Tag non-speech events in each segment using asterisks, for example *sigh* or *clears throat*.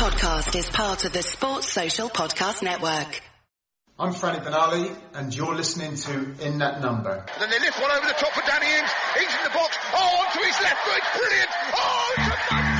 podcast is part of the Sports Social Podcast Network. I'm Franny Benali, and you're listening to In That Number. Then they lift one over the top for Danny Ings. Ings in the box. Oh, onto his left foot. Brilliant. Oh,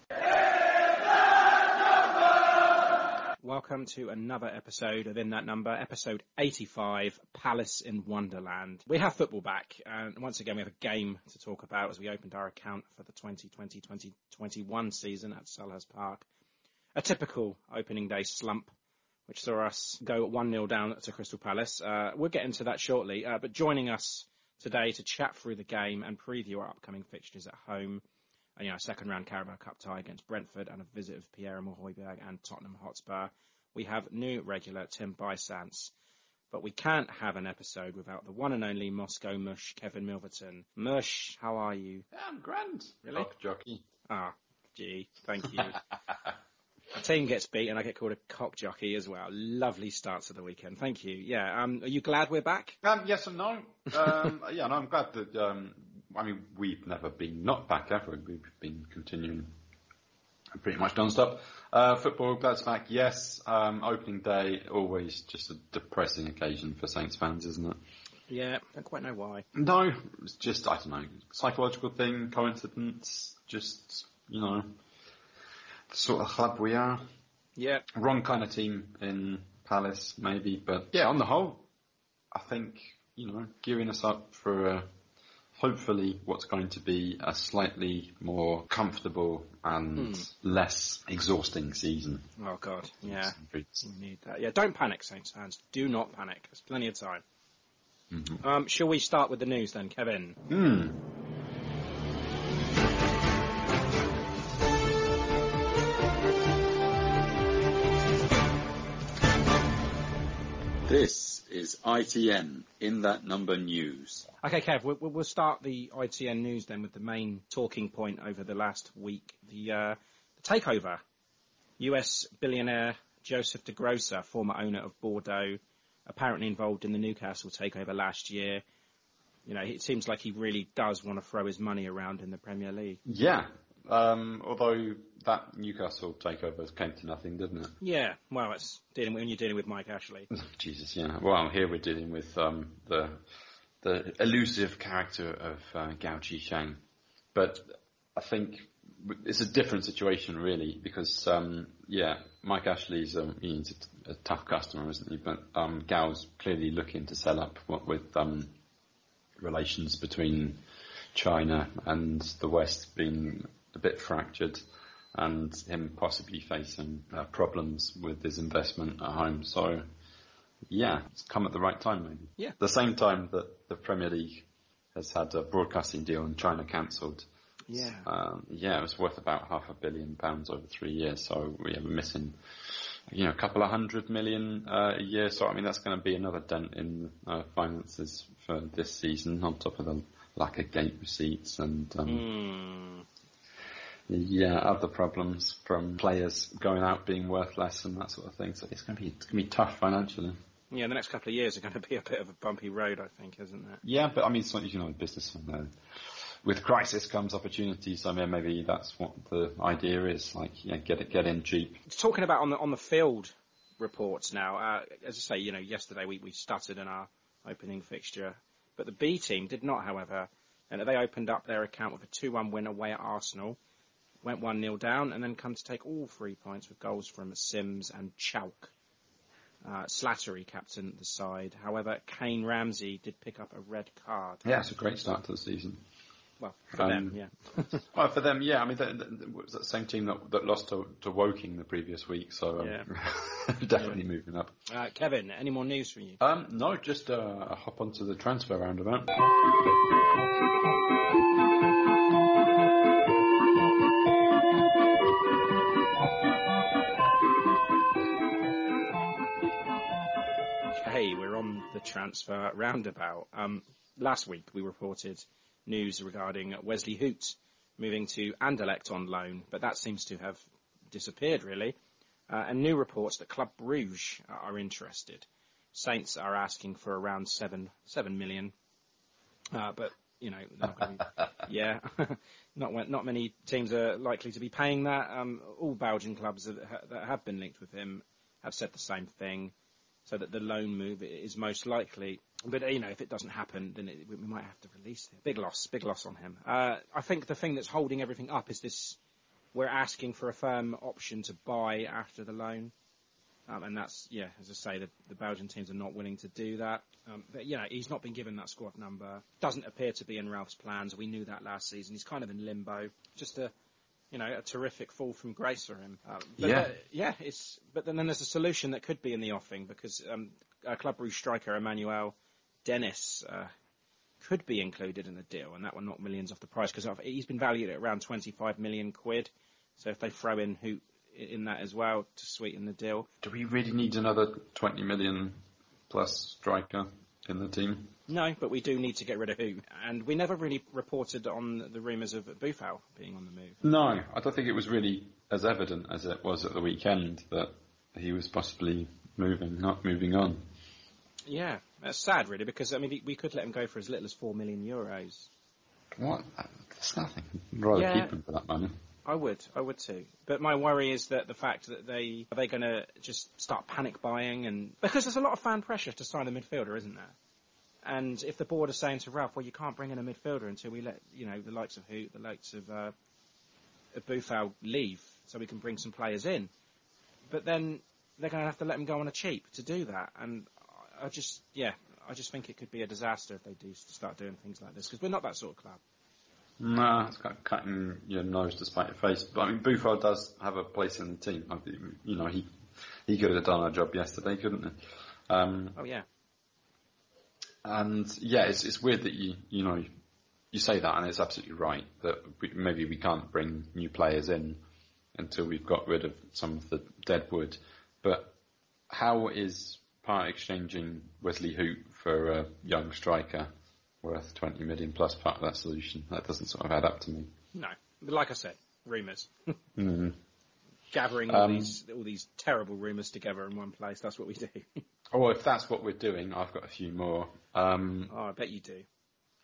Welcome to another episode of In That Number, episode 85, Palace in Wonderland. We have football back, and once again we have a game to talk about as we opened our account for the 2020-2021 season at Selhurst Park. A typical opening day slump, which saw us go 1-0 down to Crystal Palace. Uh, we'll get into that shortly, uh, but joining us today to chat through the game and preview our upcoming fixtures at home you know, a second round Carabao Cup tie against Brentford and a visit of Pierre Hojbjerg and Tottenham Hotspur. We have new regular Tim Bisantz. But we can't have an episode without the one and only Moscow Mush, Kevin Milverton. Mush, how are you? Yeah, I'm grand. Really? Cock jockey. Ah, gee, thank you. *laughs* A team gets beat and I get called a cock jockey as well. Lovely starts to the weekend. Thank you. Yeah, um, are you glad we're back? Um, yes and no. Um, *laughs* yeah, no, I'm glad that. Um, I mean, we've never been not back ever. We've been continuing pretty much non-stop. Uh, football, it's back. Yes. Um, opening day, always just a depressing occasion for Saints fans, isn't it? Yeah, I don't quite know why. No, it's just I don't know, psychological thing, coincidence. Just you know, the sort of club we are. Yeah, Wrong kind of team in Palace, maybe, but yeah, on the whole, I think you know, gearing us up for a, hopefully what's going to be a slightly more comfortable and less exhausting season. oh god, yeah. We need that. Yeah, don't panic, Saints fans. Do not panic. There's plenty of time. Um, shall we start with the news then, Kevin? Hmm. This is ITN in that number news. Okay, Kev, we'll, we'll start the ITN news then with the main talking point over the last week. The, uh, the takeover. US billionaire Joseph DaGrosa, former owner of Bordeaux, apparently involved in the Newcastle takeover last year. You know, it seems like he really does want to throw his money around in the Premier League. Yeah, um, although that Newcastle takeover came to nothing, didn't it? Yeah, well, it's dealing when you're dealing with Mike Ashley. *laughs* Jesus, yeah. Well, here we're dealing with um, the the elusive character of uh, Gao Jisheng, but I think it's a different situation really because um, yeah, Mike Ashley's um, he's a, a tough customer, isn't he? But um, Gao's clearly looking to sell up what with um, relations between China and the West being a bit fractured and him possibly facing uh, problems with his investment at home. So, yeah, it's come at the right time, maybe. Yeah. The same time that the Premier League has had a broadcasting deal and China cancelled. Yeah. Um, yeah, it was worth about half a billion pounds over three years. So we are missing, you know, a couple of hundred million uh, a year. So I mean, that's going to be another dent in uh, finances for this season, on top of the lack of gate receipts and um, Hmm. Yeah, other problems from players going out being worth less and that sort of thing. So it's going to be it's going to be tough financially. Yeah, the next couple of years are going to be a bit of a bumpy road, I think, isn't it? Yeah, but I mean, it's like you know, in business, know, with crisis comes opportunity. So I mean, maybe that's what the idea is. Like, yeah, get it, get in cheap. Talking about on the on the field, reports now. Uh, as I say, you know, yesterday we, we stuttered in our opening fixture, but the B team did not, however. And they opened up their account with a 2-1 win away at Arsenal, went 1-0 down, and then come to take all three points with goals from Sims and Chalk. Uh, Slattery captained the side. However, Kane Ramsey did pick up a red card. Yeah, it's a great start to the season. Well, for Um, them, yeah. *laughs* *laughs* Well, for them, yeah. I mean, it was that same team that, that lost to, to Woking the previous week, so um, *laughs* definitely moving up. Uh, Kevin, any more news from you? Um, no, just uh, hop onto the transfer roundabout. The transfer roundabout. Um, last week we reported news regarding Wesley Hoedt moving to Anderlecht on loan, but that seems to have disappeared really. Uh, and new reports that Club Bruges are interested. Saints are asking for around seven seven million, uh, but you know, not be- *laughs* yeah, *laughs* not not many teams are likely to be paying that. Um, all Belgian clubs that, ha- that have been linked with him have said the same thing so that the loan move is most likely. But you know, if it doesn't happen, then it, we might have to release him. Big loss, big loss on him. Uh, I think the thing that's holding everything up is this: we're asking for a firm option to buy after the loan, um, and that's yeah, as I say, the, the Belgian teams are not willing to do that. Um, but you know, he's not been given that squad number. Doesn't appear to be in Ralph's plans. We knew that last season. He's kind of in limbo. Just a you know, a terrific fall from grace for him. Um, but Yeah. the- yeah, it's but then, then there's a solution that could be in the offing because um, uh, Club Bruges striker Emmanuel Dennis uh, could be included in the deal, and that will knock millions off the price because he's been valued at around 25 million quid. So if they throw in Hoedt in that as well to sweeten the deal, Do we really need another 20 million plus striker in the team? No, but we do need to get rid of Hoedt, and we never really reported on the rumours of Boufal being on the move. No, I don't think it was really as evident as it was at the weekend that he was possibly moving, not moving on. Yeah, that's sad really because I mean we could let him go for as little as four million euros. What? That's nothing. I'd rather Yeah. keep him for that money. I would, I would too. But my worry is that the fact that they are they going to just start panic buying and because there's a lot of fan pressure to sign a midfielder, isn't there? And if the board are saying to Ralph, well, you can't bring in a midfielder until we let you know the likes of Hoedt, the likes of uh, of Boufal leave, so we can bring some players in. But then they're going to have to let him go on a cheap to do that, and I just, yeah, I just think it could be a disaster if they do start doing things like this because we're not that sort of club. No, it's kind of cutting your nose to spite your face. But I mean, Boufal does have a place in the team. You know, he he could have done our job yesterday, couldn't he? Um, Oh yeah, and yeah, it's it's weird that you you know you say that, and it's absolutely right that we, maybe we can't bring new players in until we've got rid of some of the dead wood. But how is part exchanging Wesley Hoedt for a young striker worth 20 million plus part of that solution? That doesn't sort of add up to me. no. But like I said, rumours. *laughs* Mm. gathering all Um, these all these terrible rumours together in one place. That's what we do. *laughs* Oh, if that's what we're doing, I've got a few more. Um, oh, I bet you do.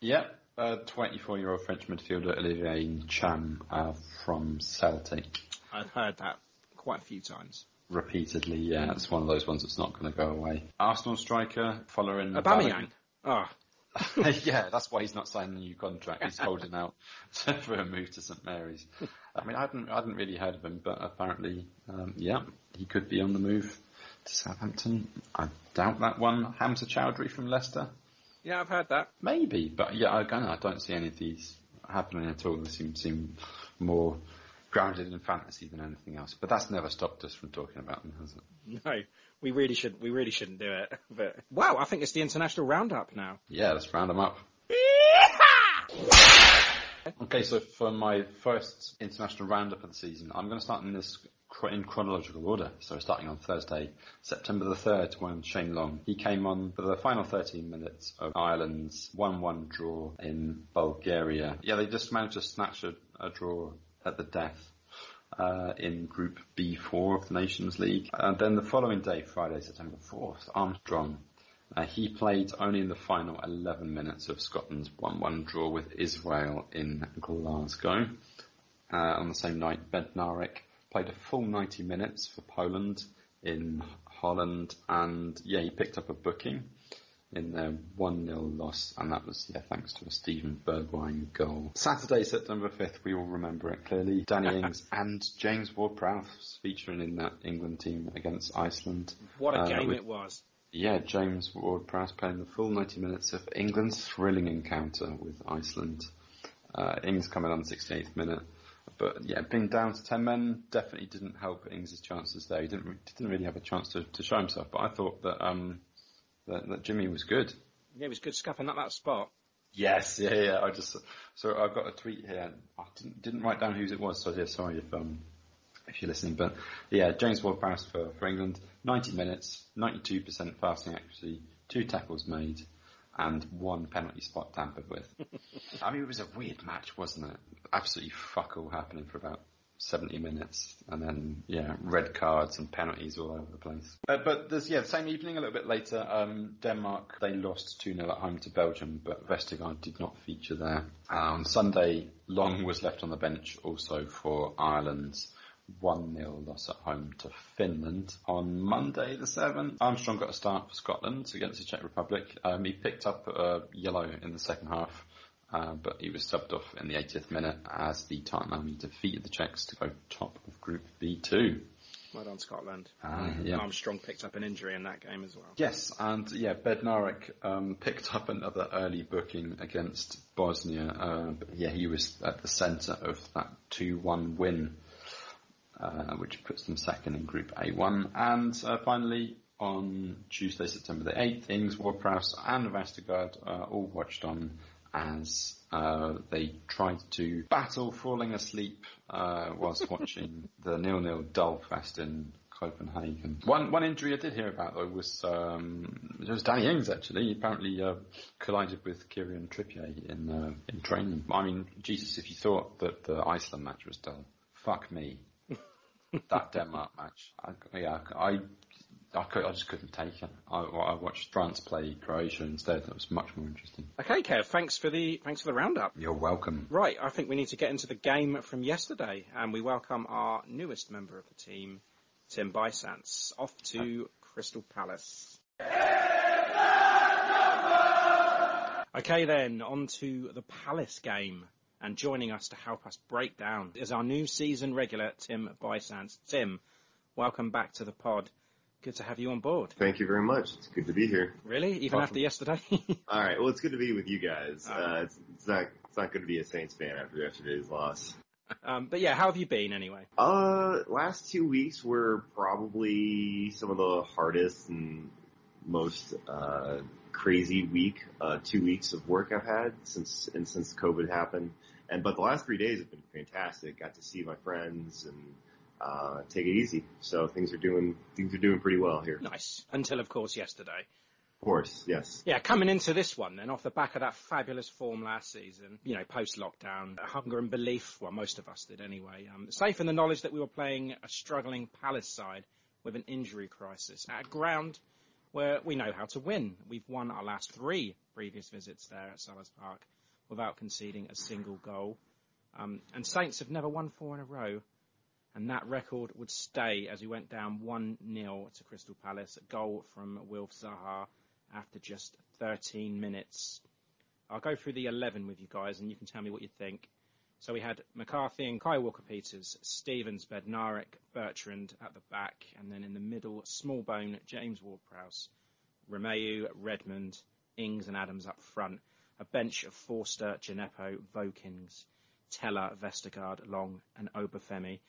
yeah, uh, 24-year-old French midfielder Olivier Ntcham uh, from Celtic. I've heard that quite a few times. repeatedly. Yeah, it's one of those ones that's not going to go away. Arsenal striker following Aubameyang. Oh, *laughs* yeah, that's why he's not signing a new contract. He's holding out *laughs* for a move to St Mary's. I mean, I hadn't, I hadn't really heard of him, but apparently, um, yeah, he could be on the move Southampton. I doubt that one. Hamza Choudhury from Leicester, yeah, I've heard that. maybe, but yeah, again, I don't see any of these happening at all. They seem seem more grounded in fantasy than anything else. But that's never stopped us from talking about them, has it? No, we really should. We really shouldn't do it. *laughs* But wow, I think it's the international roundup now. Yeah, let's round them up. *laughs* Okay, so for my first international roundup of the season, I'm going to start in this in chronological order. So starting on Thursday, September the 3rd, when Shane Long, he came on for the final 13 minutes of Ireland's 1-1 draw in Bulgaria. Yeah, they just managed to snatch a, a draw at the death. Uh, in Group B4 of the Nations League. And then the following day, Friday, September 4th, Armstrong uh, he played only in the final 11 minutes of Scotland's 1-1 draw with Israel in Glasgow. Uh, on the same night, Bednarek played a full 90 minutes for Poland in Holland, and yeah, he picked up a booking in their 1-0 loss, and that was, yeah, thanks to a Steven Bergwijn goal. Saturday, September 5th, we all remember it clearly. *laughs* Danny Ings and James Ward-Prowse featuring in that England team against Iceland. What a Uh, game with- it was. Yeah, James Ward-Prowse playing the full 90 minutes of England's thrilling encounter with Iceland. Uh, Ings coming on the 68th minute. But yeah, being down to 10 men definitely didn't help Ings' chances there. He didn't, didn't really have a chance to, to show himself, but I thought that, um, that, that Jimmy was good. Yeah, it was good scuffing up that spot. Yes, yeah, yeah. I just so I've got a tweet here. I didn't didn't write down whose it was, so yeah, sorry if um if you're listening. But yeah, James Ward-Prowse for for England, 90 minutes, 92% passing accuracy, two tackles made, and one penalty spot tampered with. *laughs* I mean, it was a weird match, wasn't it? Absolutely fuck all happening for about 70 minutes, and then yeah, red cards and penalties all over the place. Uh, but there's yeah, the same evening, a little bit later, um, Denmark they lost 2 0 at home to Belgium, but Vestergaard did not feature there. Uh, on Sunday, Long was left on the bench also for Ireland's 1 0 loss at home to Finland. On Monday the 7th, Armstrong got a start for Scotland against the Czech Republic. Um, he picked up a yellow in the second half. Uh, but he was subbed off in the 80th minute as the Army defeated the Czechs to go top of Group B2. Well done, Scotland. Ah, yeah. Armstrong picked up an injury in that game as well. Yes, and yeah, Bednarek um, picked up another early booking against Bosnia. Uh, yeah, he was at the centre of that 2-1 win, uh, which puts them second in Group A1. And uh, finally, on Tuesday, September the 8th, Ings, Ward-Prowse and Vestergaard uh, all watched on as uh, they tried to battle falling asleep uh, whilst *laughs* watching the nil-nil dull fest in Copenhagen. One one injury I did hear about though was um, it was Danny Ings actually. He apparently uh, collided with Kieran Trippier in uh, in training. I mean, Jesus, if you thought that the Iceland match was dull, fuck me. That Denmark match, I, yeah, I. I, could, I just couldn't take it. I, I watched France play Croatia instead. That was much more interesting. Okay, Kev, thanks for the thanks for the roundup. You're welcome. Right, I think we need to get into the game from yesterday, and we welcome our newest member of the team, Tim Bisantz, off to Crystal Palace. Okay, then on to the Palace game, and joining us to help us break down is our new season regular, Tim Bisantz. Tim, welcome back to the pod. Good to have you on board. Thank you very much. It's good to be here. Really, even after yesterday? *laughs* All right. Well, it's good to be with you guys. Right. Uh, it's, it's not it's not good to be a Saints fan after yesterday's loss. um, but yeah, how have you been anyway? Uh, last two weeks were probably some of the hardest and most uh, crazy week, uh, two weeks of work I've had since and since COVID happened. And but the last three days have been fantastic. Got to see my friends and uh, take it easy. So things are doing things are doing pretty well here. Nice. Until, of course, yesterday. Of course, yes. Yeah, coming into this one then, off the back of that fabulous form last season, you know, post-lockdown, hunger and belief, well, most of us did anyway, um, safe in the knowledge that we were playing a struggling Palace side with an injury crisis at a ground where we know how to win. We've won our last three previous visits there at Selhurst Park without conceding a single goal. Um, and Saints have never won four in a row. And that record would stay as we went down 1-0 to Crystal Palace. A goal from Wilf Zaha after just 13 minutes. I'll go through the 11 with you guys and you can tell me what you think. So we had McCarthy and Kai Walker-Peters, Stevens, Bednarek, Bertrand at the back, and then in the middle, Smallbone, James Ward-Prowse, Romeu, Redmond, Ings and Adams up front. A bench of Forster, Djenepo, Vokins, Tella, Vestergaard, Long and Obafemi.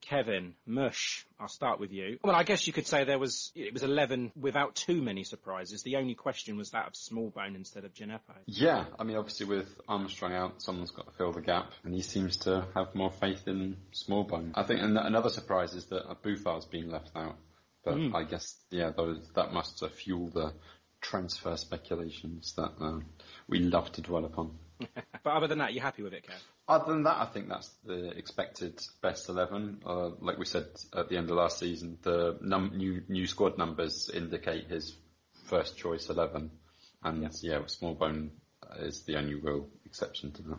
Kevin, Mush, I'll start with you. Well, I guess you could say there was, it was 11 without too many surprises. The only question was that of Smallbone instead of Djenepo. Yeah, I mean, obviously with Armstrong out, someone's got to fill the gap, and he seems to have more faith in Smallbone. I think another surprise is that Boufal's being left out, but I guess yeah, that must uh, fuel the transfer speculations that uh, we love to dwell upon. *laughs* But other than that, you're happy with it, Kev? Other than that, I think that's the expected best eleven. Uh, like we said at the end of last season, the num- new new squad numbers indicate his first choice eleven, and yeah, Smallbone is the only real exception to that.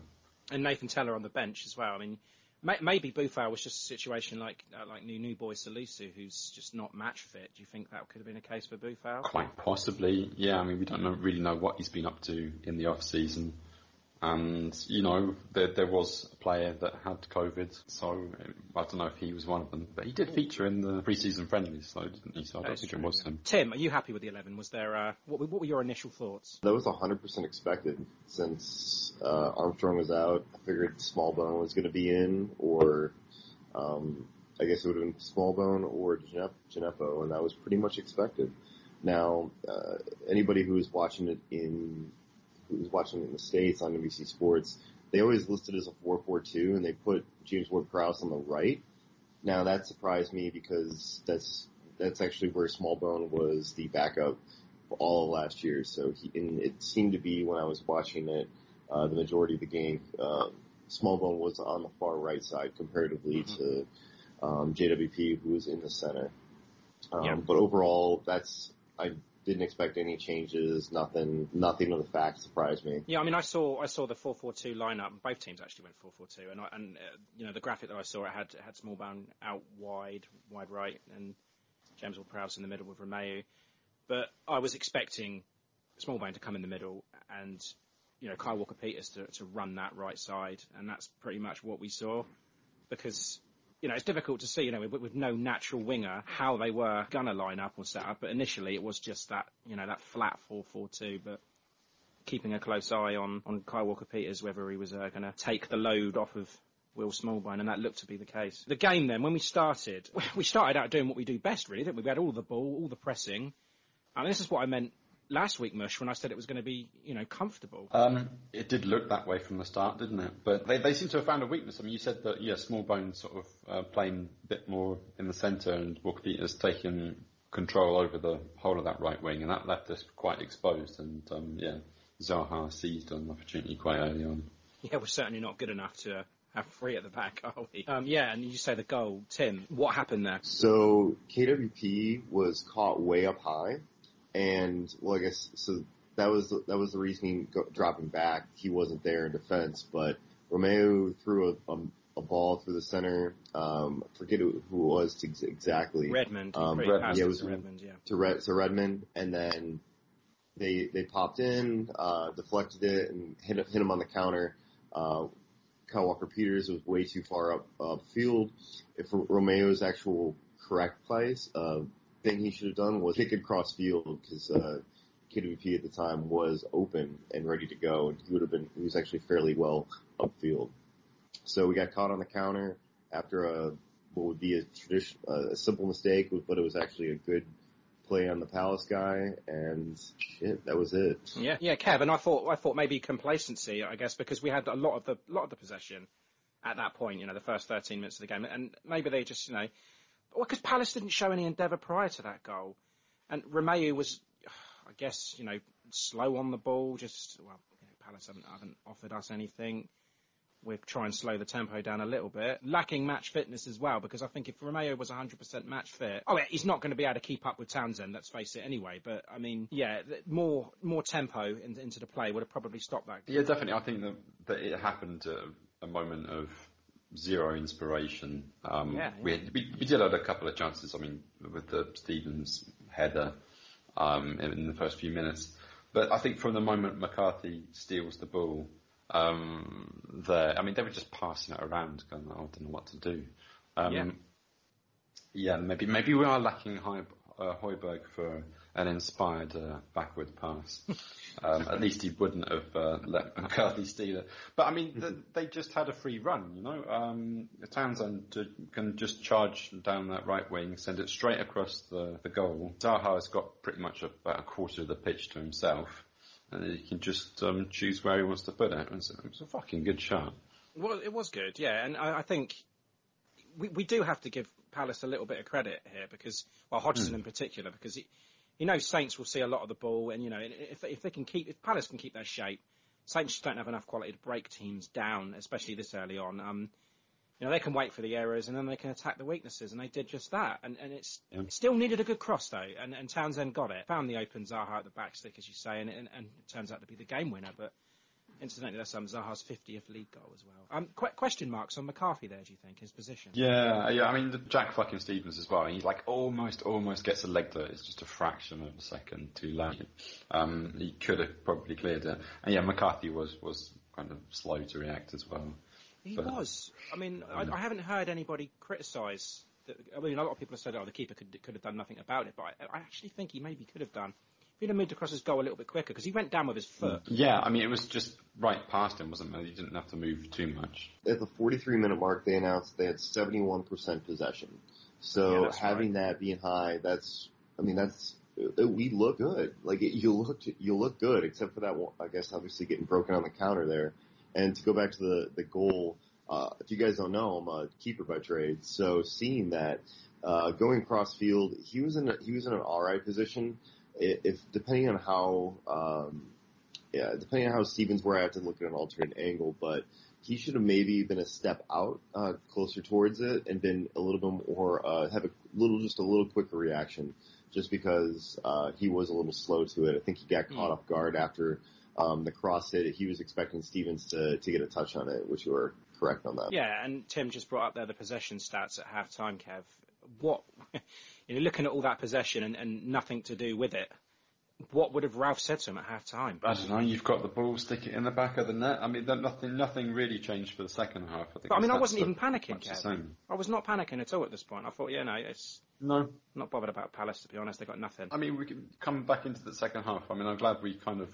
And Nathan Tella on the bench as well. I mean, Maybe Boufal was just a situation like uh, like new new boy Salisu, who's just not match fit. Do you think that could have been a case for Boufal? Quite possibly, yeah. I mean, we don't know, really know what he's been up to in the off season, and you know, there there was a player that had COVID, so I don't know if he was one of them, but he did feature in the preseason friendlies, so didn't he? So I don't think true, it was him. Tim, are you happy with the eleven? Was there uh, what, were- what were your initial thoughts? That was 100% expected since uh, Armstrong was out. I figured Smallbone was going to be in, or um, I guess it would have been Smallbone or Ginep- Djenepo, and that was pretty much expected. Now, uh, anybody who was watching it in who was watching it in the states on NBC Sports, they always listed as a 4-4-2, and they put James Ward-Prowse on the right. Now that surprised me because that's that's actually where Smallbone was the backup all of last year. So he, and it seemed to be when I was watching it, uh, the majority of the game, uh, Smallbone was on the far right side comparatively to um, JWP, who was in the center. Um, Yeah. But overall, that's I didn't expect any changes. Nothing, nothing of the facts surprised me. Yeah, I mean, I saw I saw the four four two lineup. Both teams actually went four four two, and I, and uh, you know the graphic that I saw it had it had Smallbone out wide, wide right, and James Ward-Prowse in the middle with Romeu. But I was expecting Smallbone to come in the middle and you know Kyle Walker Peters to to run that right side, and that's pretty much what we saw because. You know, it's difficult to see, you know, with, with no natural winger, how they were gonna line up or set up. But initially, it was just that, you know, that flat four-four-two. But keeping a close eye on, on Kyle Walker Peters, whether he was uh, going to take the load off of Will Smallbone, and that looked to be the case. The game then, when we started, *laughs* we started out doing what we do best, really, didn't we? We had all the ball, all the pressing. And this is what I meant last week, Mush, when I said it was going to be, you know, comfortable. Um, it did look that way from the start, didn't it? But they, they seem to have found a weakness. I mean, you said that, yeah, Smallbone sort of uh, playing a bit more in the centre and Walker Peters taking control over the whole of that right wing, and that left us quite exposed. And um, yeah, Zaha seized an opportunity quite early on. Yeah, we're certainly not good enough to have three at the back, *laughs* are we? Um, yeah, and you say the goal, Tim. What happened there? So KWP was caught way up high, and well, I guess so. That was the, that was the reasoning go, dropping back. He wasn't there in defense, but Romeu threw a, a, a ball through the center. Um, I forget who, who it was to ex- exactly Redmond. Um, passed yeah, it was- to Redmond, yeah. to Red to Redmond, and then they they popped in, uh, deflected it, and hit hit him on the counter. Uh, Kyle Walker Peters was way too far up up field. If Romeu's actual correct place, uh, thing he should have done was kick it cross field because uh, KWP at the time was open and ready to go, and he would have been he was actually fairly well upfield. So we got caught on the counter after a what would be a tradition a simple mistake, but it was actually a good play on the Palace guy, and shit, that was it. Yeah, yeah, Kev, and I thought I thought maybe complacency, I guess, because we had a lot of the lot of the possession at that point, you know, the first 13 minutes of the game, and maybe they just, you know, well, because Palace didn't show any endeavour prior to that goal, and Romeu was, *sighs* I guess, you know, slow on the ball, just well, you know, Palace haven't, haven't offered us anything. We'll try and slow the tempo down a little bit. Lacking match fitness as well, because I think if Romeu was 100% match fit, oh yeah, he's not going to be able to keep up with Townsend, let's face it anyway. But I mean, yeah, more more tempo in, into the play would have probably stopped that. Yeah, definitely. I think that, that it happened at a moment of zero inspiration. Um, Yeah, We, had, we we did have a couple of chances. I mean, with the Stevens header um, in the first few minutes, but I think from the moment McCarthy steals the ball, um, there, I mean, they were just passing it around, going, "Oh, I don't know what to do. Um, Yeah. yeah, maybe maybe we are lacking Hoi- uh, Hojbjerg for an inspired uh, backward pass. um, at least he wouldn't have uh, let McCarthy steal it. But I mean, th- they just had a free run, you know. Um, Townsend to, can just charge down that right wing, send it straight across the, the goal. Zaha has got pretty much about a quarter of the pitch to himself. And he can just um, choose where he wants to put it. And so it's a fucking good shot. Well, it was good, yeah, and I, I think we we do have to give Palace a little bit of credit here because, well, Hodgson in particular, because he, he knows Saints will see a lot of the ball, and you know, if if they can keep, if Palace can keep their shape, Saints just don't have enough quality to break teams down, especially this early on. Um, you know, they can wait for the errors and then they can attack the weaknesses, and they did just that. And and it's Yeah. it still needed a good cross though, and and Townsend got it, found the open Zaha at the back stick, as you say, and and, and it turns out to be the game winner, but. Incidentally, that's um, Zaha's 50th league goal as well. Um, qu- question marks on McCarthy there, do you think, his position? Yeah, yeah. I mean, the Jack fucking Stevens as well. He's like almost, almost gets a leg there. It's just a fraction of a second too late. Um, he could have probably cleared it. And yeah, McCarthy was was kind of slow to react as well. He But- was. I mean, I, I haven't heard anybody criticise. I mean, a lot of people have said, "Oh, the keeper could could have done nothing about it," but I, I actually think he maybe could have done. If he'd have moved across his goal a little bit quicker, because he went down with his foot. Yeah, I mean, it was just right past him, wasn't it? He didn't have to move too much. At the 43 minute mark, they announced they had 71% possession. So that's having that being high, that's, I mean, that's, uh, we look good. Like it, you look, you look good, except for that one, I guess obviously getting broken on the counter there. And to go back to the, the goal, uh, if you guys don't know, I'm a keeper by trade. So seeing that, uh, going across field, he was in a, he was in an alright position. If, depending on how, um, yeah, depending on how Stevens were, I have to look at an alternate angle, but he should have maybe been a step out, uh, closer towards it and been a little bit more, uh, have a little, just a little quicker reaction just because, uh, he was a little slow to it. I think he got caught Mm. off guard after, um, the cross hit. He was expecting Stevens to, to get a touch on it, which you were correct on that. Yeah, and Tim just brought up there the possession stats at halftime, Kev. What, *laughs* you know, looking at all that possession and, and nothing to do with it, what would have Ralph said to him at half time? I don't know. You've got the ball, stick it in the back of the net. I mean, nothing, nothing really changed for the second half. I think. But I mean, I wasn't even panicking, much the Kev. same. I was not panicking at all at this point. I thought, yeah, no, it's No, not bothered about Palace, to be honest. They got nothing. I mean, we can come back into the second half. I mean, I'm glad we kind of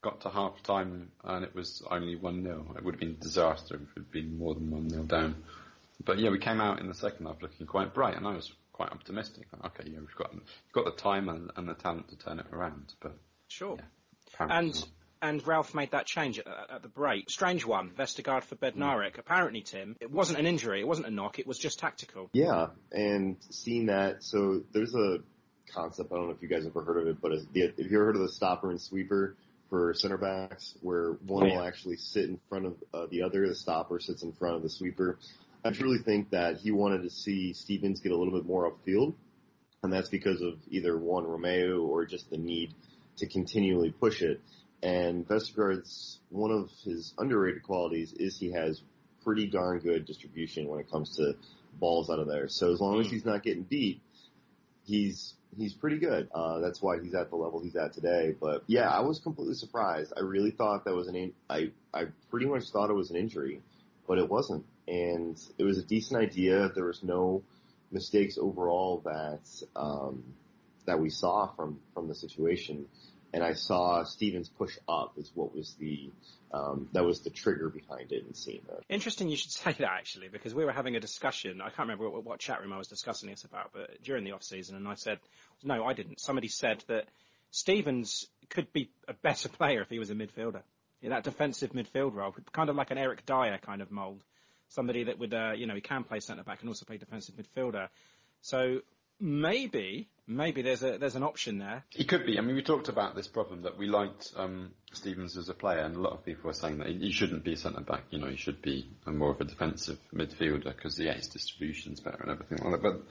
got to half time and it was only 1 0. It would have been a disaster if it had been more than 1 0 down. But yeah, we came out in the second half looking quite bright and I was quite optimistic. Okay, yeah, we've got, we've got the time and, and the talent to turn it around. But Sure. Yeah. And not. and Ralph made that change at, at the break. Strange one, Vestergaard for Bednarek. Apparently, Tim, it wasn't an injury, it wasn't a knock, it was just tactical. Yeah, and seeing that, so there's a concept, I don't know if you guys ever heard of it, but if you ever heard of the stopper and sweeper for center backs, where one Oh, yeah. will actually sit in front of uh, the other, the stopper sits in front of the sweeper. I truly think that he wanted to see Stevens get a little bit more upfield, and that's because of either Juan Romeu or just the need to continually push it. And Vestergaard's one of his underrated qualities is he has pretty darn good distribution when it comes to balls out of there. So as long as Mm. he's not getting beat, he's he's pretty good. Uh, that's why he's at the level he's at today. But yeah, I was completely surprised. I really thought that was an in- I I pretty much thought it was an injury, but it wasn't. And it was a decent idea. There was no mistakes overall that um, that we saw from from the situation. And I saw Stevens push up is what was the um, that was the trigger behind it and seeing that. Interesting you should *laughs* say that, actually, because we were having a discussion. I can't remember what, what chat room I was discussing this about, but during the off season, and I said, no, I didn't. Somebody said that Stevens could be a better *laughs* player if he was a midfielder. In that defensive midfield role, kind of like an Eric Dier kind of mould. Somebody that would, uh, you know, he can play centre back and also play defensive midfielder. So maybe, maybe there's a there's an option there. He could be. I mean, we talked about this problem that we liked um, Stevens as a player, and a lot of people were saying that he, shouldn't be a centre back. You know, he should be more of a defensive midfielder because yeah, his distribution's better and everything like that.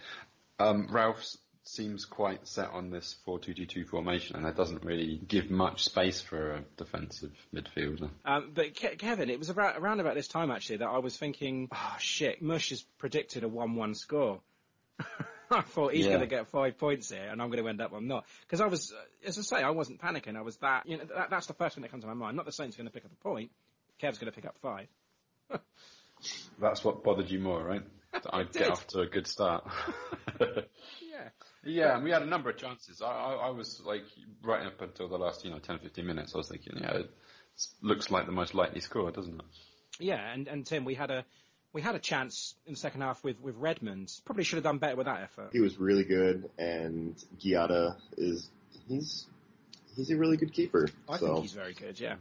But um, Ralph s- seems quite set on this 4-2-2-2 formation, and it doesn't really give much space for a defensive midfielder. Um, but Ke- Kevin, it was about, around about this time actually that I was thinking, oh shit, Mush has predicted a 1-1 score. *laughs* I thought he's Yeah. going to get five points here, and I'm going to end up I'm not. Because I was, as I say, I wasn't panicking. I was that, you know, that, that's the first thing that comes to my mind. Not the Saints going to pick up a point. Kev's going to pick up five. *laughs* That's what bothered you more, right? *laughs* I'd get off to a good start. Yeah. Yeah, and we had a number of chances. I, I, I was like, right up until the last, you know, 10, or 15 minutes, I was thinking, yeah, it looks like the most likely score, doesn't it? Yeah, and, and Tim, we had a, we had a chance in the second half with, with Redmond. Probably should have done better with that effort. He was really good, and Guaita is he's he's a really good keeper. I so think he's very good, yeah.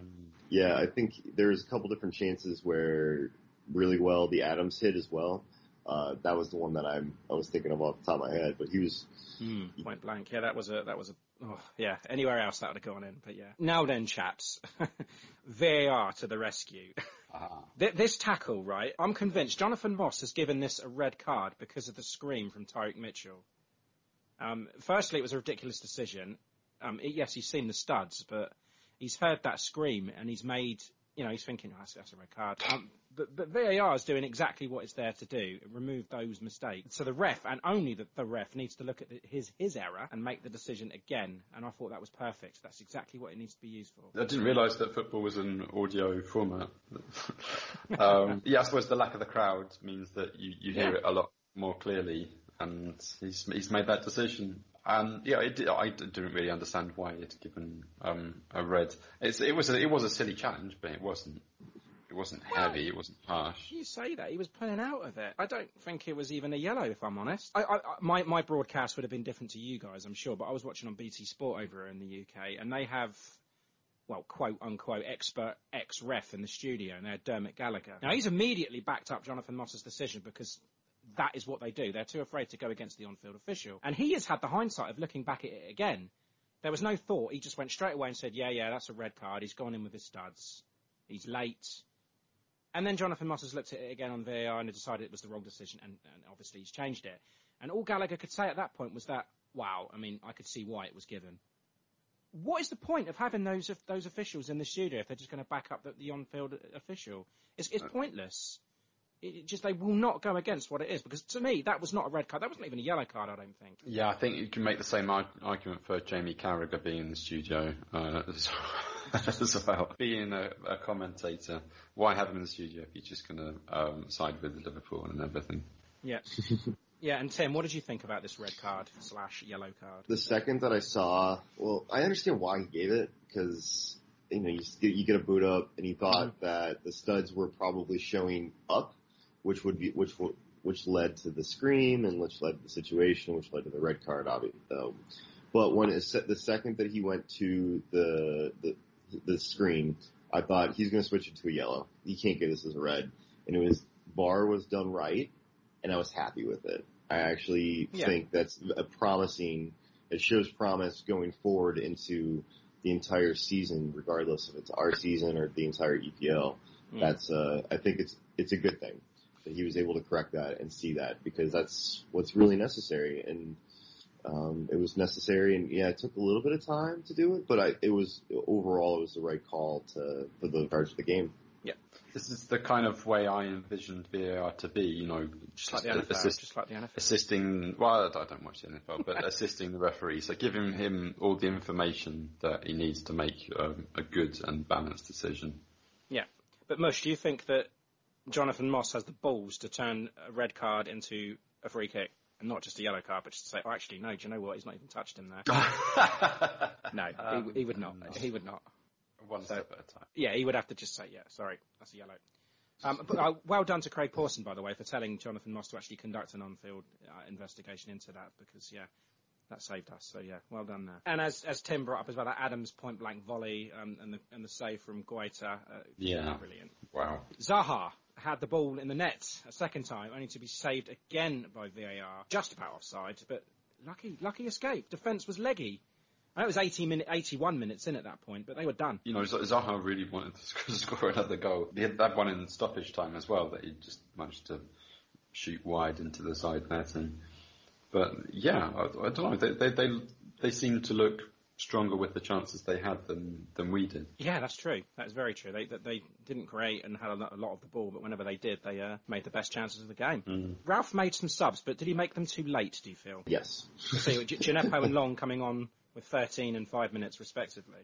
yeah, I think there's a couple different chances where really well the Adams hit as well. Uh, that was the one that I'm I was thinking of off the top of my head, but he was Hmm, point blank. Yeah, that was a that was a oh, yeah. Anywhere else that would have gone in, but yeah. Now then, chaps, *laughs* VAR to the rescue. *laughs* Th- this tackle, right? I'm convinced Jonathan Moss has given this a red card because of the scream from Tyrick Mitchell. Um, firstly, it was a ridiculous decision. Um, it- yes, he's seen the studs, but he's heard that scream and he's made you know, he's thinking, oh, that's, that's a red card. Um, but, but VAR is doing exactly what it's there to do, remove those mistakes. So the ref, and only the, the ref, needs to look at the, his, his error and make the decision again. And I thought that was perfect. That's exactly what it needs to be used for. I didn't realise that football was an audio format. *laughs* um, yeah, I suppose the lack of the crowd means that you, you hear Yeah. it a lot more clearly, and he's he's made that decision. And yeah, it, I didn't really understand why he'd given um, a red. It's, it was a, it was a silly challenge, but it wasn't it wasn't heavy, it wasn't harsh. You say that he was pulling out of it. I don't think it was even a yellow, if I'm honest. I, I, I- my my broadcast would have been different to you guys, I'm sure. But I was watching on BT Sport over in the UK, and they have, well, quote unquote, expert ex ref in the studio, and they had Dermot Gallagher. Now he's immediately backed up Jonathan Moss's decision because. That is what they do. They're too afraid to go against the on-field official. And he has had the hindsight of looking back at it again. There was no thought. He just went straight away and said, yeah, yeah, that's a red card. He's gone in with his studs. He's late. And then Jonathan Moss has looked at it again on VAR and decided it was the wrong decision, and, and obviously he's changed it. And all Gallagher could say at that point was that, wow, I mean, I could see why it was given. What is the point of having those those officials in the studio if they're just going to back up the, the on-field official? It's, it's uh, pointless. It, it just they will not go against what it is because to me that was not a red card. That wasn't even a yellow card. I don't think. Yeah, I think you can make the same arg- argument for Jamie Carragher being in the studio uh, as, *laughs* as well. Being a, a commentator, why have him in the studio if you're just going to um, side with Liverpool and everything? Yeah. *laughs* yeah. And Tim, what did you think about this red card slash yellow card? The second that I saw, well, I understand why he gave it because you know you get, you get a boot up, and he thought that the studs were probably showing up, which would be which would which led to the scream and which led to the situation, which led to the red card, obviously. Um, but when it set, the second that he went to the the the screen, I thought he's going to switch it to a yellow. He can't get this as a red, and it was bar was done right, and I was happy with it. I actually Yeah. think that's a promising. It shows promise going forward into the entire season, regardless if it's our season or the entire EPL. Mm. That's uh, I think it's it's a good thing that he was able to correct that and see that because that's what's really necessary and um, it was necessary and yeah it took a little bit of time to do it but I, it was overall it was the right call to for the charge of the game Yeah, This is the kind of way I envisioned VAR to be, you know, Just like the NFL. assist, Just like the NFL. assisting, well, I don't watch the NFL, but *laughs* assisting the referee, so giving him all the information that he needs to make um, a good and balanced decision. Yeah. But Mush, do you think that Jonathan Moss has the balls to turn a red card into a free kick? And not just a yellow card, but just to say, oh, actually, no, do you know what? He's not even touched him there. *laughs* No, Um, he, he would not. no. He would not. One step at a time. Yeah, he would have to just say, yeah, sorry, that's a yellow. Um, but, uh, well done to Craig Pawson, by the way, for telling Jonathan Moss to actually conduct an on-field uh, investigation into that, because yeah, that saved us. So yeah, well done there. And as as Tim brought up as well, that Adams point blank volley um, and the and the save from Guaita, uh, Yeah. brilliant. Wow. Zaha had the ball in the net a second time, only to be saved again by VAR, just about offside, but lucky lucky escape. Defence was leggy. Know it was 80 minute, 81 minutes in at that point, but they were done. You know, Zaha really wanted to *laughs* score another goal. He had that one in stoppage time as well that he just managed to shoot wide into the side netting. But yeah, I, I don't know. They, they they they seem to look stronger with the chances they had than than we did. Yeah, that's true. That is very true. They that they didn't create and had a lot, a lot of the ball, but whenever they did, they uh, made the best chances of the game. Ralph made some subs, but did he make them too late? Do you feel? yes So G- Djenepo and Long coming on with 13 and five minutes respectively.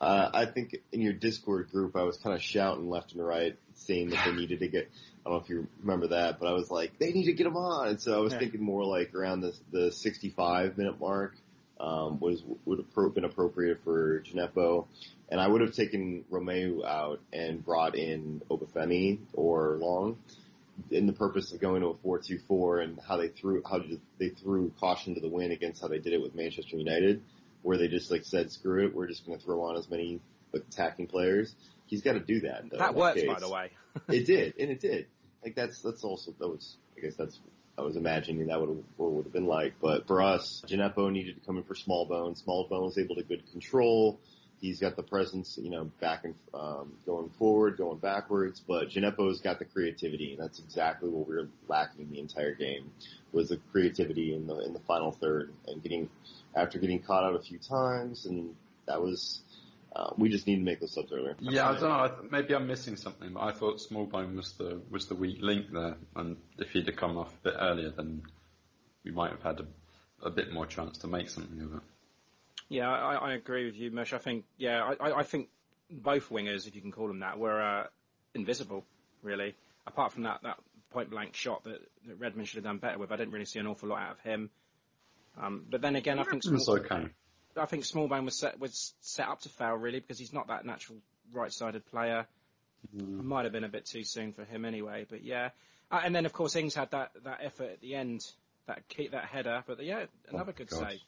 Uh, I think in your Discord group, I was kind of shouting left and right, saying that they *laughs* needed to get. I don't know if you remember that, but I was like, they need to get them on. And so I was Yeah. thinking more like around the the 65 minute mark um, was would have been appropriate for Djenepo, and I would have taken Romeu out and brought in Obafemi or Long. In the purpose of going to a four-two-four and how they threw how did they threw caution to the wind against how they did it with Manchester United, where they just like said, "Screw it, we're just going to throw on as many attacking players." He's got to do that. Though, that worked, by the way. it did, and it did. Like that's that's also that was I guess that's I was imagining that would what would have been like. But for us, Djenepo needed to come in for Smallbone. Smallbone Small was able to good control. He's got the presence, you know, back and um, going forward, going backwards. But Djenepo's got the creativity, and that's exactly what we were lacking the entire game was the creativity in the in the final third and getting after getting caught out a few times, and that was Uh, we just need to make those subs earlier. Yeah, I don't know. I th- Maybe I'm missing something, but I thought Smallbone was the was the weak link there, and if he'd have come off a bit earlier, then we might have had a, a bit more chance to make something of it. Yeah, I, I agree with you, Mush. I think, yeah, I, I- I think both wingers, if you can call them that, were uh, invisible, really. Apart from that, that point blank shot that, that Redmond should have done better with, I didn't really see an awful lot out of him. Um, but then again, I think It was Small, okay. I think Smallbone was set was set up to fail really because he's not that natural right-sided player. It might have been a bit too soon for him anyway, but yeah. Uh, and then of course Ings had that, that effort at the end, that keep that header. But yeah, another good God. save.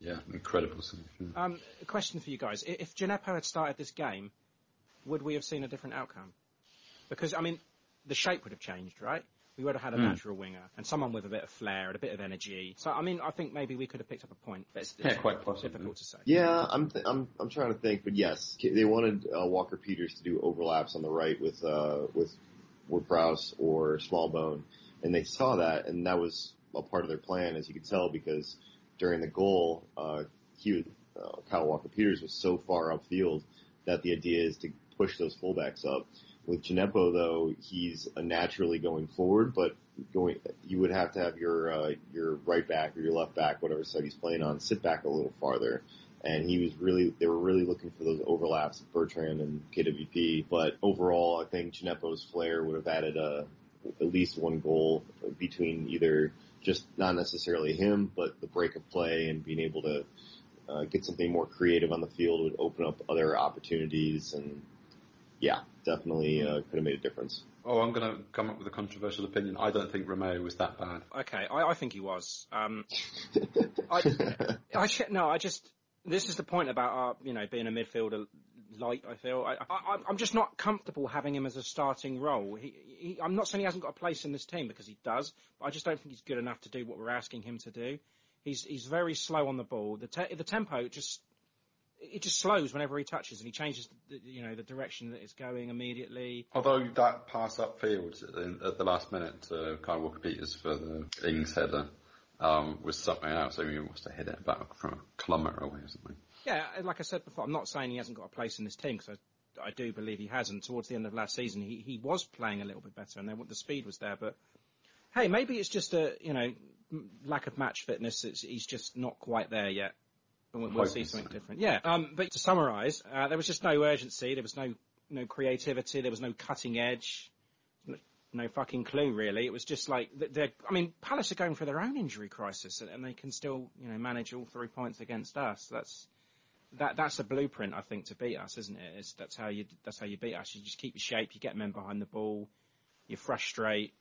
Yeah, incredible. save. Um, a question for you guys: If Djenepo had started this game, would we have seen a different outcome? Because I mean, the shape would have changed, right? We would have had a Hmm. natural winger and someone with a bit of flair and a bit of energy. So I mean, I think maybe we could have picked up a point. But it's, Yeah, quite possibly. difficult to say. Yeah, I'm th- I'm I'm trying to think, but yes, they wanted uh, Walker Peters to do overlaps on the right with uh, with Ward Prowse or Smallbone, and they saw that, and that was a part of their plan, as you could tell, because during the goal, uh, he was, uh, Kyle Walker Peters was so far upfield that the idea is to push those fullbacks up. With Djenepo, though, he's naturally going forward, but going, you would have to have your uh, your right back or your left back, whatever side he's playing on, sit back a little farther. And he was really, they were really looking for those overlaps of Bertrand and KWP. But overall, I think Djenepo's flair would have added a, at least one goal between either just not necessarily him, but the break of play and being able to uh, get something more creative on the field would open up other opportunities. And yeah, definitely uh, could have made a difference. Oh, I'm going to come up with a controversial opinion. I don't think Romeu was that bad. Okay, I, I think he was. Um, *laughs* I, I no, I just this is the point about uh, you know being a midfielder light. I feel I, I, I'm just not comfortable having him as a starting role. He, he, I'm not saying he hasn't got a place in this team because he does, but I just don't think he's good enough to do what we're asking him to do. He's he's very slow on the ball. The te- the tempo just it just slows whenever he touches and he changes the, you know the direction that it's going immediately. Although that pass upfield at the last minute to Kyle Walker Peters for the Ings header um, was something else. I mean, he must have hit it back from a kilometre away or something. Yeah, like I said before, I'm not saying he hasn't got a place in this team because I, I do believe he has. And towards the end of last season, he, he was playing a little bit better, and the speed was there. But hey, maybe it's just a you know lack of match fitness. It's, he's just not quite there yet. We'll, we'll see something different. Yeah. Um, but to summarise, uh, there was just no urgency. There was no no creativity. There was no cutting edge. No, no fucking clue really. It was just like they're. I mean, Palace are going through their own injury crisis, and, and they can still you know manage all three points against us. That's that that's a blueprint, I think, to beat us, isn't it? It's, that's how you that's how you beat us. You just keep your shape, you get men behind the ball, you frustrate,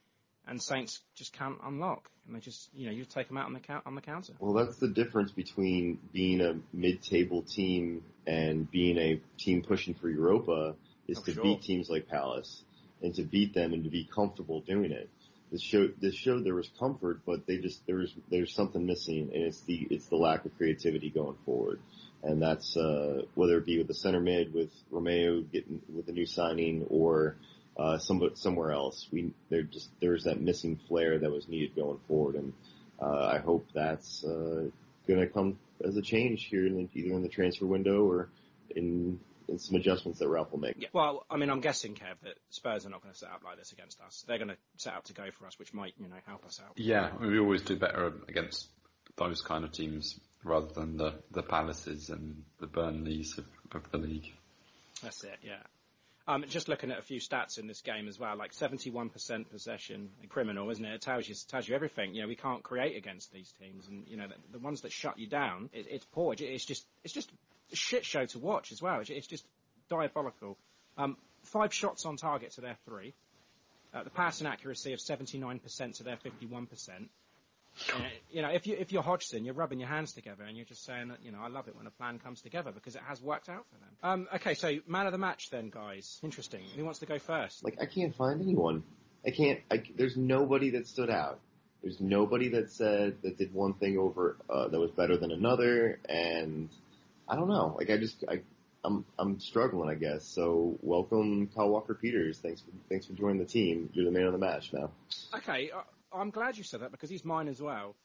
and Saints just can't unlock, and they just you know you take them out on the count on the counter. Well, that's the difference between being a mid-table team and being a team pushing for Europa is Oh, to sure. beat teams like Palace and to beat them and to be comfortable doing it. This showed this showed there was comfort, but they just there was there's something missing, and it's the it's the lack of creativity going forward, and that's uh, whether it be with the center mid with Romeu getting with a new signing or uh, some, somewhere else. We there just there's that missing flair that was needed going forward, and uh, I hope that's uh, going to come as a change here, in either in the transfer window or in, in some adjustments that Ralph will make. Yeah. Well, I mean, I'm guessing, Kev, that Spurs are not going to set up like this against us. They're going to set up to go for us, which might you know help us out. Yeah, we always do better against those kind of teams rather than the, the Palaces and the Burnleys of, of the league. That's it, yeah. Um, just looking at a few stats in this game as well, like 71% possession, criminal, isn't it? It tells you tells you everything. You know, we can't create against these teams, and you know the, the ones that shut you down, it, it's poor. It's just it's just a shit show to watch as well. It's, it's just diabolical. Um, five shots on target to their three. Uh, the passing accuracy of 79% to their 51%. You know, if you if you're Hodgson, you're rubbing your hands together and you're just saying that you know I love it when a plan comes together because it has worked out for them. Um, okay, so man of the match then, guys. Interesting. Who wants to go first? Like I can't find anyone. I can't. I, there's nobody that stood out. There's nobody that said that did one thing over uh, that was better than another, and I don't know. Like I just I. I'm I'm struggling, I guess. So welcome, Kyle Walker Peters. Thanks for thanks for joining the team. You're the man of the match now. Okay, uh, I'm glad you said that because he's mine as well.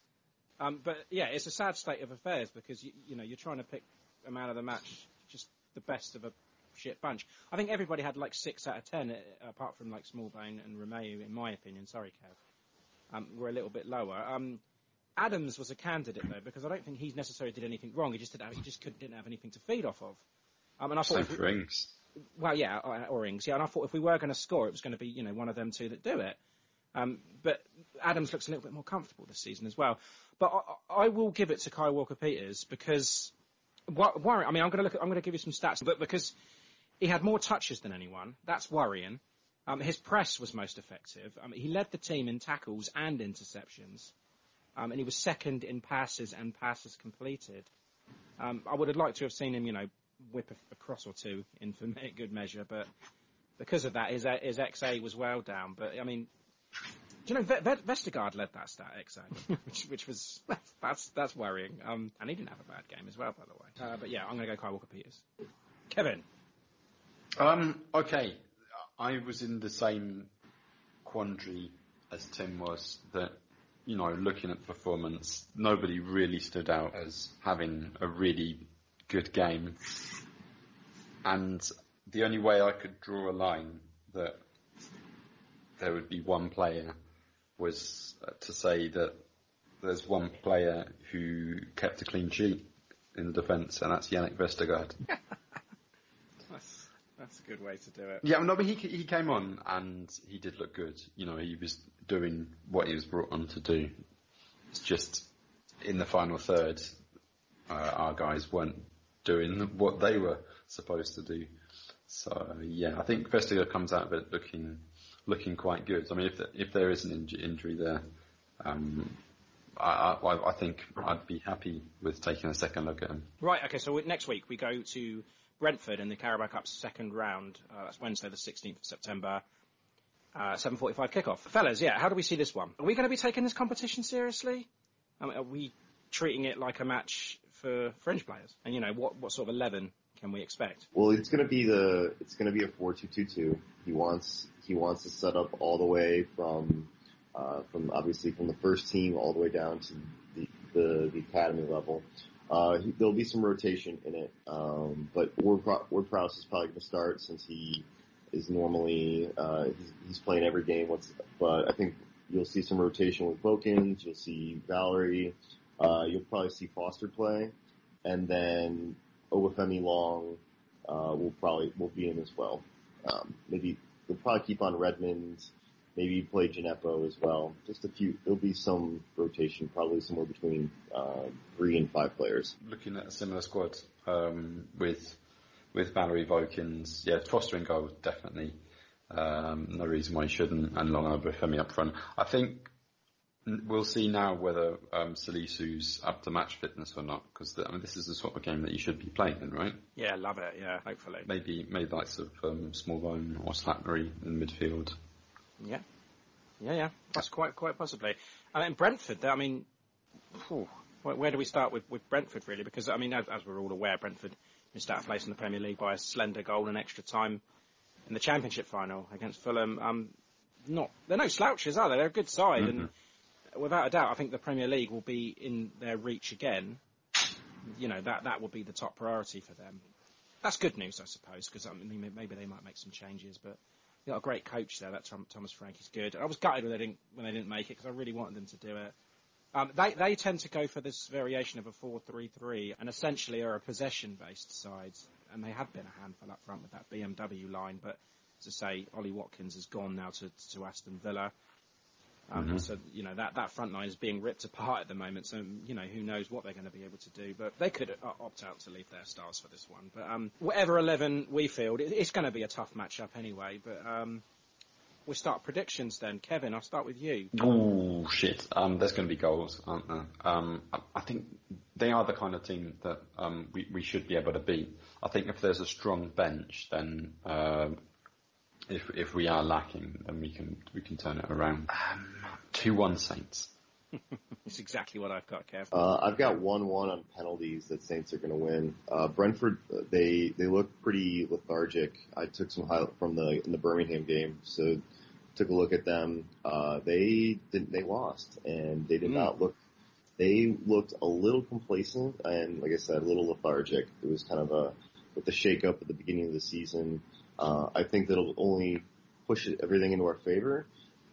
Um, but yeah, it's a sad state of affairs because you, you know you're trying to pick a man of the match just the best of a shit bunch. I think everybody had like six out of ten, uh, apart from like Smallbone and Romeu, in my opinion. Sorry, Kev. Um, were a little bit lower. Um, Adams was a candidate though because I don't think he necessarily did anything wrong. He just didn't have, he just couldn't, didn't have anything to feed off of. Um, and I thought, if we- well, yeah, or, or Ings, yeah. And I thought if we were going to score, it was going to be you know one of them two that do it. Um, but Adams looks a little bit more comfortable this season as well. But I, I will give it to Kyle Walker Peters because worry. I mean, I'm going to look. At, I'm going to give you some stats, but because he had more touches than anyone, that's worrying. Um, his press was most effective. Um, he led the team in tackles and interceptions, um, and he was second in passes and passes completed. Um, I would have liked to have seen him, you know, whip a, a cross or two in for *laughs* good measure, but because of that, his, his XA was well down. But I mean, do you know Ve- Ve- Vestergaard led that stat XA, *laughs* which, which was that's that's worrying. Um, and he didn't have a bad game as well, by the way. Uh, but yeah, I'm going to go Kyle Walker Peters. Kevin, Um, okay, I was in the same quandary as Tim was that, you know, looking at performance, nobody really stood out as having a really good game. And the only way I could draw a line that there would be one player was uh, to say that there's one player who kept a clean sheet in the defence, and that's Yannick Vestergaard. *laughs* that's that's a good way to do it. Yeah, no, but he he came on and he did look good. You know, he was doing what he was brought on to do. It's just in the final third, uh, our guys weren't doing what they were supposed to do. So yeah, I think Vestergaard comes out of it looking looking quite good. I mean, if the, if there is an inj- injury there, um, I, I I think I'd be happy with taking a second look at him. Right. Okay. So next week we go to Brentford in the Carabao Cup second round. Uh, that's Wednesday, the 16th of September. Uh, 7:45 kickoff. Fellas, yeah. How do we see this one? Are we going to be taking this competition seriously? I mean, are we treating it like a match for fringe players? And you know, what what sort of eleven can we expect? Well, it's gonna be the it's gonna be a four two two two. He wants he wants to set up all the way from uh, from obviously from the first team all the way down to the the, the academy level. Uh, he, there'll be some rotation in it, um, but Ward, Ward Prowse is probably going to start since he is normally uh, he's, he's playing every game. What's but I think you'll see some rotation with Vokins. You'll see Valery. Uh, you'll probably see Foster play, and then Obafemi Long uh, will probably will be in as well. Um, maybe we'll probably keep on Redmond. Maybe play Djenepo as well. Just a few. There'll be some rotation, probably somewhere between uh, three and five players. looking at a similar squad um, with with Valery Vokins, yeah, Foster in goal definitely. Um, no reason why he shouldn't, and Long Obafemi up front. I think we'll see now whether um, Salisu's up to match fitness or not, because I mean this is the sort of game that you should be playing in, right? Yeah, love it. Yeah, hopefully. Maybe maybe likes of um, Smallbone or Slattery in midfield. Yeah, yeah, yeah. That's quite quite possibly. I mean, Brentford. I mean, phew, where, where do we start with, with Brentford really? Because I mean, as, as we're all aware, Brentford missed out a place in the Premier League by a slender goal in extra time in the Championship final against Fulham. Um, not they're no slouches, are they? They're a good side, and without a doubt, I think the Premier League will be in their reach again. You know that that will be the top priority for them. That's good news, I suppose, because I mean, maybe they might make some changes, but you got a great coach there. That Tom, Thomas Frank is good. I was gutted when they didn't when they didn't make it because I really wanted them to do it. Um, they they tend to go for this variation of a four-three-three, and essentially are a possession-based side, and they have been a handful up front with that BMW line. But I say, Ollie Watkins has gone now to to Aston Villa. Um, So you know that that front line is being ripped apart at the moment. So you know who knows what they're going to be able to do. But they could uh, opt out to leave their stars for this one. But um, whatever eleven we field, it, it's going to be a tough matchup anyway. But um, we'll start predictions then. Kevin, I'll start with you. Oh shit! Um, there's going to be goals, aren't there? Um, I, I think they are the kind of team that um, we, we should be able to beat. I think if there's a strong bench, then uh, if if we are lacking, then we can we can turn it around. Um, Two one Saints. *laughs* It's exactly what I've got, Kev. Uh, I've got one one on penalties that Saints are going to win. Uh, Brentford, uh, they they look pretty lethargic. I took some highlight from the in the Birmingham game, so took a look at them. Uh, they didn't they lost, and they did Mm. not look. They looked a little complacent, and like I said, a little lethargic. It was kind of a with the shake-up at the beginning of the season. Uh, I think that'll only push everything into our favor.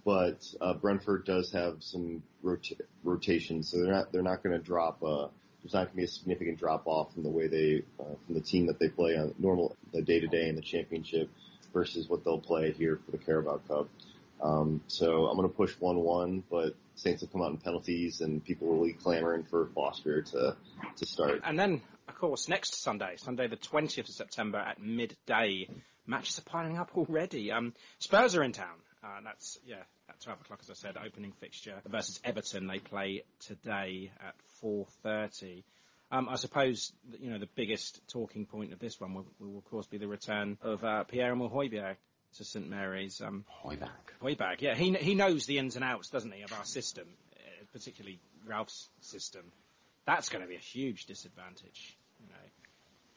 But uh, Brentford does have some rota- rotations, so they're not they're not going to drop. Uh, there's not going to be a significant drop off from the way they uh, from the team that they play on normal the day to day in the championship versus what they'll play here for the Carabao Cup. Um, so I'm going to push one one, but Saints will come out in penalties, and people will be clamoring for Foster to to start. And then, of course, next Sunday, Sunday the 20th of September at midday, matches are piling up already. Um, Spurs are in town. Uh, that's, yeah, at 12 o'clock, as I said, opening fixture versus Everton. They play today at 4.30. Um, I suppose, you know, the biggest talking point of this one will, will of course, be the return of uh, Pierre-Emile Højbjerg to St Mary's. Um, Hoiberg. Højbjerg, yeah, he, he knows the ins and outs, doesn't he, of our system, uh, particularly Ralph's system. That's going to be a huge disadvantage.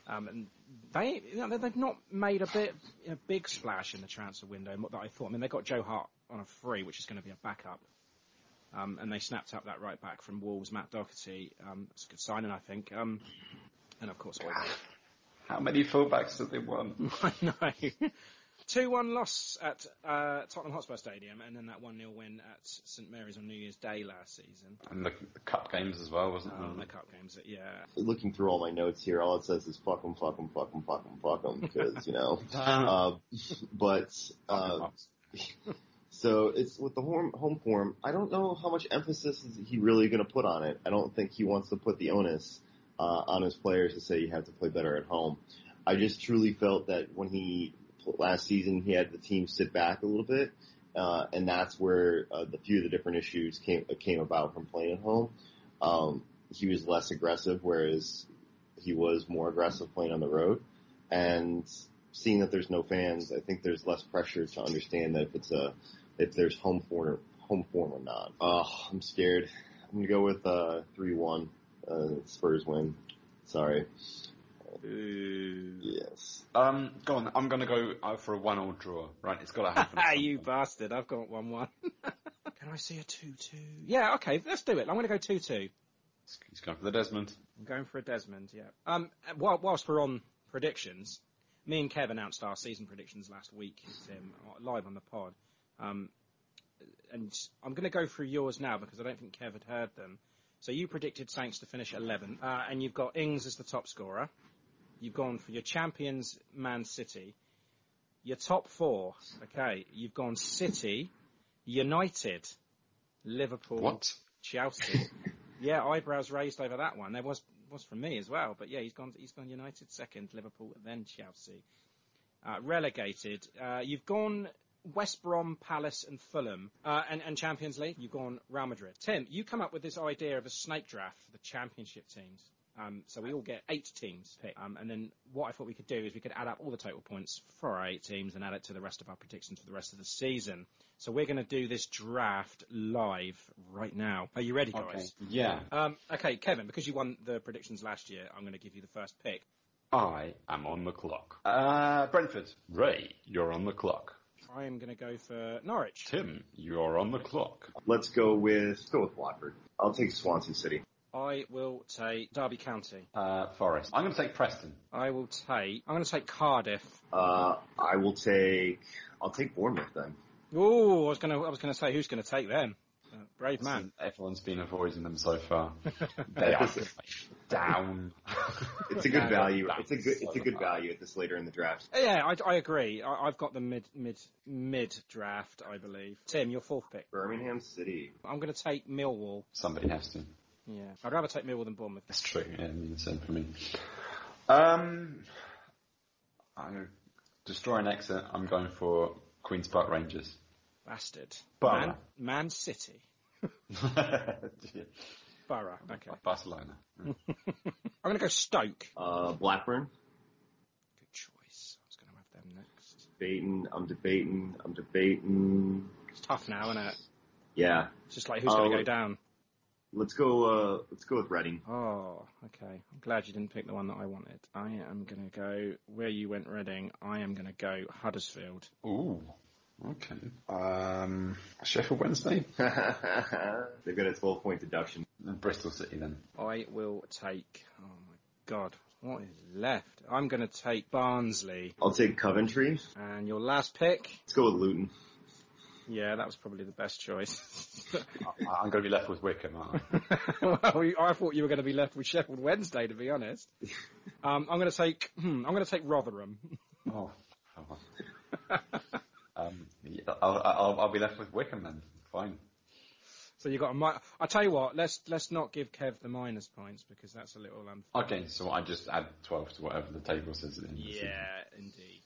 Um, and they, you know, they've not made a bit, a big splash in the transfer window that I thought. I mean, they got Joe Hart on a free, which is going to be a backup. Um, and they snapped up that right back from Wolves, Matt Doherty. Um, it's a good signing, I think. Um, and of course, How many fullbacks have they won? *laughs* I know. 2-1 loss at uh, Tottenham Hotspur Stadium, and then that 1-0 win at St Mary's on New Year's Day last season. And the, the cup games as well, wasn't Um, there? the cup games, yeah. Looking through all my notes here, all it says is fuck 'em, fuck 'em, fuck 'em, fuck 'em, fuck 'em, because you know. *laughs* Uh, but uh, *laughs* so it's with the home home form. I don't know how much emphasis is he really going to put on it. I don't think he wants to put the onus uh, on his players to say you have to play better at home. I just truly felt that when he last season he had the team sit back a little bit, uh, and that's where uh, the few of the different issues came came about from playing at home. Um, he was less aggressive, whereas he was more aggressive playing on the road. And seeing that there's no fans, I think there's less pressure to understand that if it's a if there's home form home form or not. Oh, I'm scared. I'm gonna go with uh three one. Uh, Spurs win. Sorry. Yes. Um, go on. I'm going to go uh, for a one-all draw. Right, it's got to happen. *laughs* some you bastard, I've got 1-1. *laughs* Can I see a 2-2? Yeah, okay, let's do it. I'm going to go 2-2. He's going for the Desmond. I'm going for a Desmond, yeah. Um, while, whilst we're on predictions, me and Kev announced our season predictions last week, Tim, live on the pod. Um, and I'm going to go through yours now because I don't think Kev had heard them. So you predicted Saints to finish 11th, uh, and you've got Ings as the top scorer. You've gone for your champions, Man City. Your top four, okay. You've gone City, United, Liverpool, What? Chelsea. *laughs* yeah, eyebrows raised over that one. There was was from me as well, but yeah, he's gone. He's gone United second, Liverpool, then Chelsea. Uh, relegated. Uh, you've gone West Brom, Palace, and Fulham, uh, and, and Champions League. You've gone Real Madrid. Tim, you come up with this idea of a snake draft for the Championship teams. Um, so we all get eight teams picked. Um, and then what I thought we could do is we could add up all the total points for our eight teams and add it to the rest of our predictions for the rest of the season. So we're going to do this draft live right now. Are you ready, guys? Okay. Yeah. Um, okay, Kevin, because you won the predictions last year, I'm going to give you the first pick. I am on the clock. Uh, Brentford. Ray, you're on the clock. I am going to go for Norwich. Tim, you're on the clock. Let's go with let's go with Watford. I'll take Swansea City. I will take Derby County. Uh, Forest. I'm going to take Preston. I will take. I'm going to take Cardiff. Uh, I will take. I'll take Bournemouth then. Oh, I was going to. I was going to say who's going to take them. Uh, brave man. Everyone's been avoiding them so far. *laughs* they are down. *laughs* It's a good Yeah, value. It's a good. It's a good value at this later in the draft. Yeah, I, I agree. I, I've got the mid mid mid draft, I believe. Tim, your fourth pick. Birmingham City. I'm going to take Millwall. Somebody has to. Yeah, I'd rather take Millwall than Bournemouth. That's true. Yeah, I mean, same for me. Um, I'm gonna destroy an exit. I'm going for Queens Park Rangers. Bastard. Borough. Man, Man City. Yeah. *laughs* Borough. Okay. Barcelona. *laughs* I'm going to go Stoke. Uh, Blackburn. Good choice. I was going to have them next. Debating. I'm debating. I'm debating. It's tough now, isn't it? Yeah. It's just like who's going Oh. to go down. Let's go. Uh, let's go with Reading. Oh, okay. I'm glad you didn't pick the one that I wanted. I am going to go where you went Reading. I am going to go Huddersfield. Ooh. Okay. Um, Sheffield Wednesday. *laughs* They've got a 12 point deduction. And Bristol City then. I will take. Oh my God, what is left? I'm going to take Barnsley. I'll take Coventry. And your last pick? Let's go with Luton. Yeah, that was probably the best choice. *laughs* I- I'm going to be left with Wycombe, aren't I? *laughs* well, I thought you were going to be left with Sheffield Wednesday, to be honest. *laughs* Um, I'm going to take. *clears throat* Hmm, I'm going to take Rotherham. Oh, um, yeah, I'll, I'll, I'll be left with Wycombe then. Fine. So you got a. mi- I tell you what. Let's let's not give Kev the minus points because that's a little unfair. Okay, so I just add 12 to whatever the table says at the end of the. Yeah, indeed.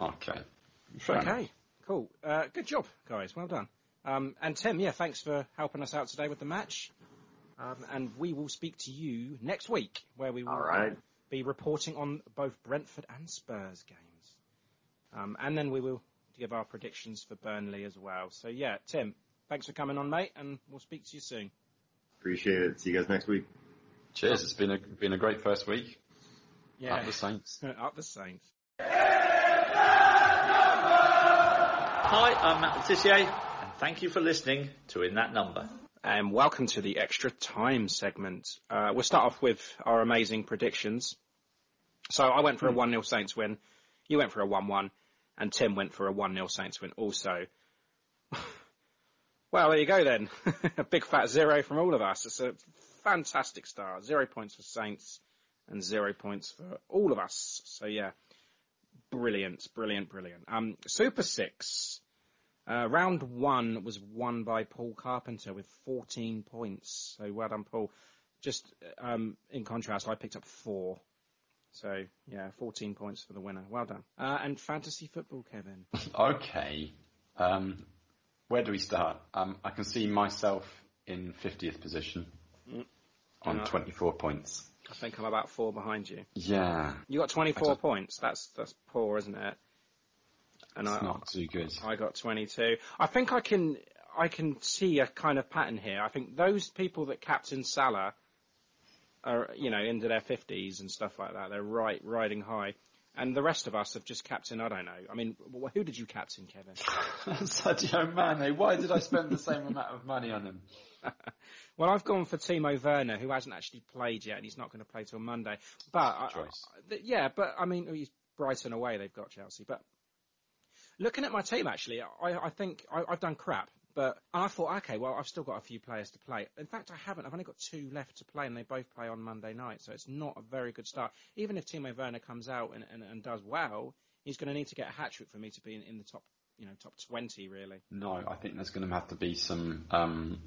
Okay. Fair enough. Okay, cool. Uh, good job, guys. Well done. Um, and Tim, yeah, thanks for helping us out today with the match. Um, and we will speak to you next week, where we will All right. be reporting on both Brentford and Spurs games. Um, and then we will give our predictions for Burnley as well. So yeah, Tim, thanks for coming on, mate, and we'll speak to you soon. Appreciate it. See you guys next week. Cheers. It's been a been a great first week. Yeah, *laughs* Up the Saints. up the Saints. Hi, I'm Matt Letitia, and thank you for listening to In That Number. And welcome to the extra time segment. Uh, we'll start off with our amazing predictions. So I went for a 1 0 Saints win, you went for a 1 1, and Tim went for a 1 0 Saints win also. *sighs* well, there you go then. *laughs* a big fat zero from all of us. It's a fantastic start. Zero points for Saints and zero points for all of us. So yeah, brilliant, brilliant, brilliant. Um, Super Six. Uh, round one was won by Paul Carpenter with 14 points. So well done, Paul. Just um, in contrast, I picked up four. So yeah, 14 points for the winner. Well done. Uh, and fantasy football, Kevin. *laughs* Okay. Um, where do we start? Um, I can see myself in 50th position on Yeah. 24 points. I think I'm about four behind you. Yeah, You got 24 points. That's that's poor, isn't it? And it's I, not too good. I got 22. I think I can I can see a kind of pattern here. I think those people that captain Salah are you know into their 50s and stuff like that. They're right riding high. And the rest of us have just captain, I don't know. I mean, who did you captain, Kevin? *laughs* Sadio Mane, why did I spend the same amount of money on him? *laughs* Well, I've gone for Timo Werner, who hasn't actually played yet, and he's not going to play till Monday. But I, I- yeah, but I mean, he's Brighton away. They've got Chelsea. But looking at my team, actually, I, I think I, I've done crap. But and I thought, okay, well, I've still got a few players to play. In fact, I haven't. I've only got two left to play, and they both play on Monday night, so it's not a very good start. Even if Timo Werner comes out and, and, and does well, he's going to need to get a hat trick for me to be in, in the top, you know, top twenty, really. No, I think there's going to have to be some um,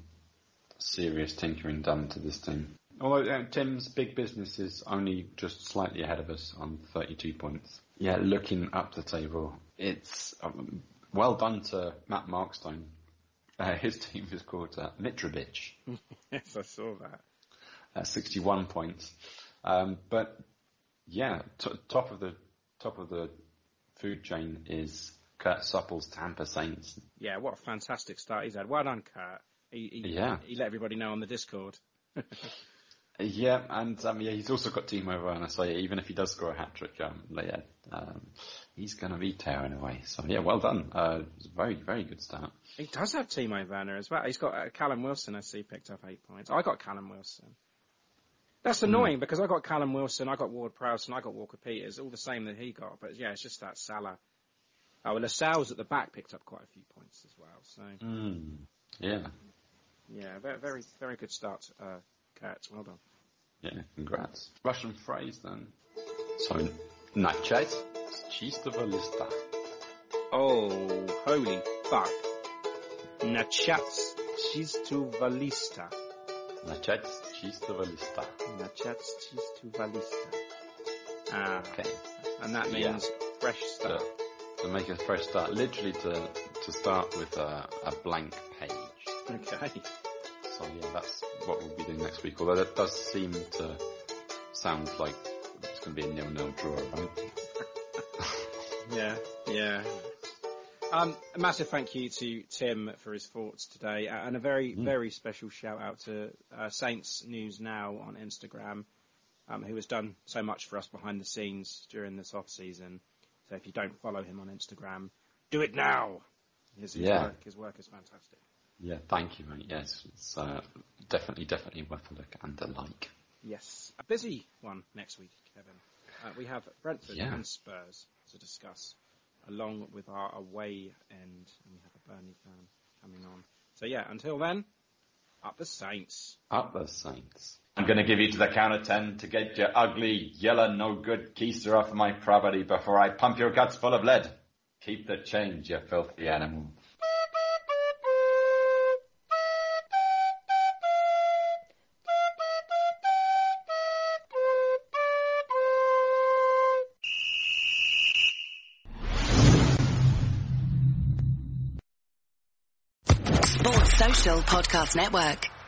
serious tinkering done to this team. Although uh, Tim's big business is only just slightly ahead of us on 32 points. Yeah, looking up the table, it's um, well done to Matt Markstone. Uh, his team is called uh, Mitrovic *laughs* yes, I saw that. at 61 points. Um, but yeah, t- top of the top of the food chain is Kurt Supple's Tampa Saints. Yeah, what a fantastic start he's had. Well done, Kurt. He, he, Yeah. he let everybody know on the Discord. *laughs* Yeah, and um, yeah, he's also got Timo Werner, so yeah, even if he does score a hat trick, um, yeah, um, he's going to be tearing away. So yeah, well done. Uh, very, very good start. He does have Timo Werner as well. He's got uh, Callum Wilson, I see, picked up eight points. I got Callum Wilson. That's annoying because I got Callum Wilson, I got Ward Prowse, and I got Walker Peters, all the same that he got. But yeah, it's just that Salah. Oh, well, Lascelles at the back picked up quite a few points as well. So Mm. Yeah, yeah, very, very, very good start, uh, Kurt. Well done. yeah, congrats. Russian phrase then. So, начать с чистого листа. Oh, holy fuck. Начать чистого листа. Начать с чистого листа. Начать чистого листа. Ah, Okay. and that Yeah. means fresh To, start. to make a fresh start, literally to to start with a, a blank page. Okay. So yeah, that's what we'll be doing next week. Although that does seem to sound like it's going to be a nil-nil draw, right? *laughs* Yeah, yeah. Um, a massive thank you to Tim for his thoughts today, and a very, very special shout out to uh, Saints News Now on Instagram, um, who has done so much for us behind the scenes during this off season. So if you don't follow him on Instagram, do it now. His, his Yeah. work, his work is fantastic. Yeah, thank you, mate. Yes, it's uh, definitely, definitely worth a look and a like. Yes, a busy one next week, Kevin. Uh, we have Brentford Yeah. and Spurs to discuss, along with our away end, and we have a Burnley fan coming on. So yeah, until then, up the Saints. Up the Saints. I'm going to give you to the count of ten to get your ugly, yellow, no good keister off my property before I pump your guts full of lead. Keep the change, you filthy animal. Podcast Network.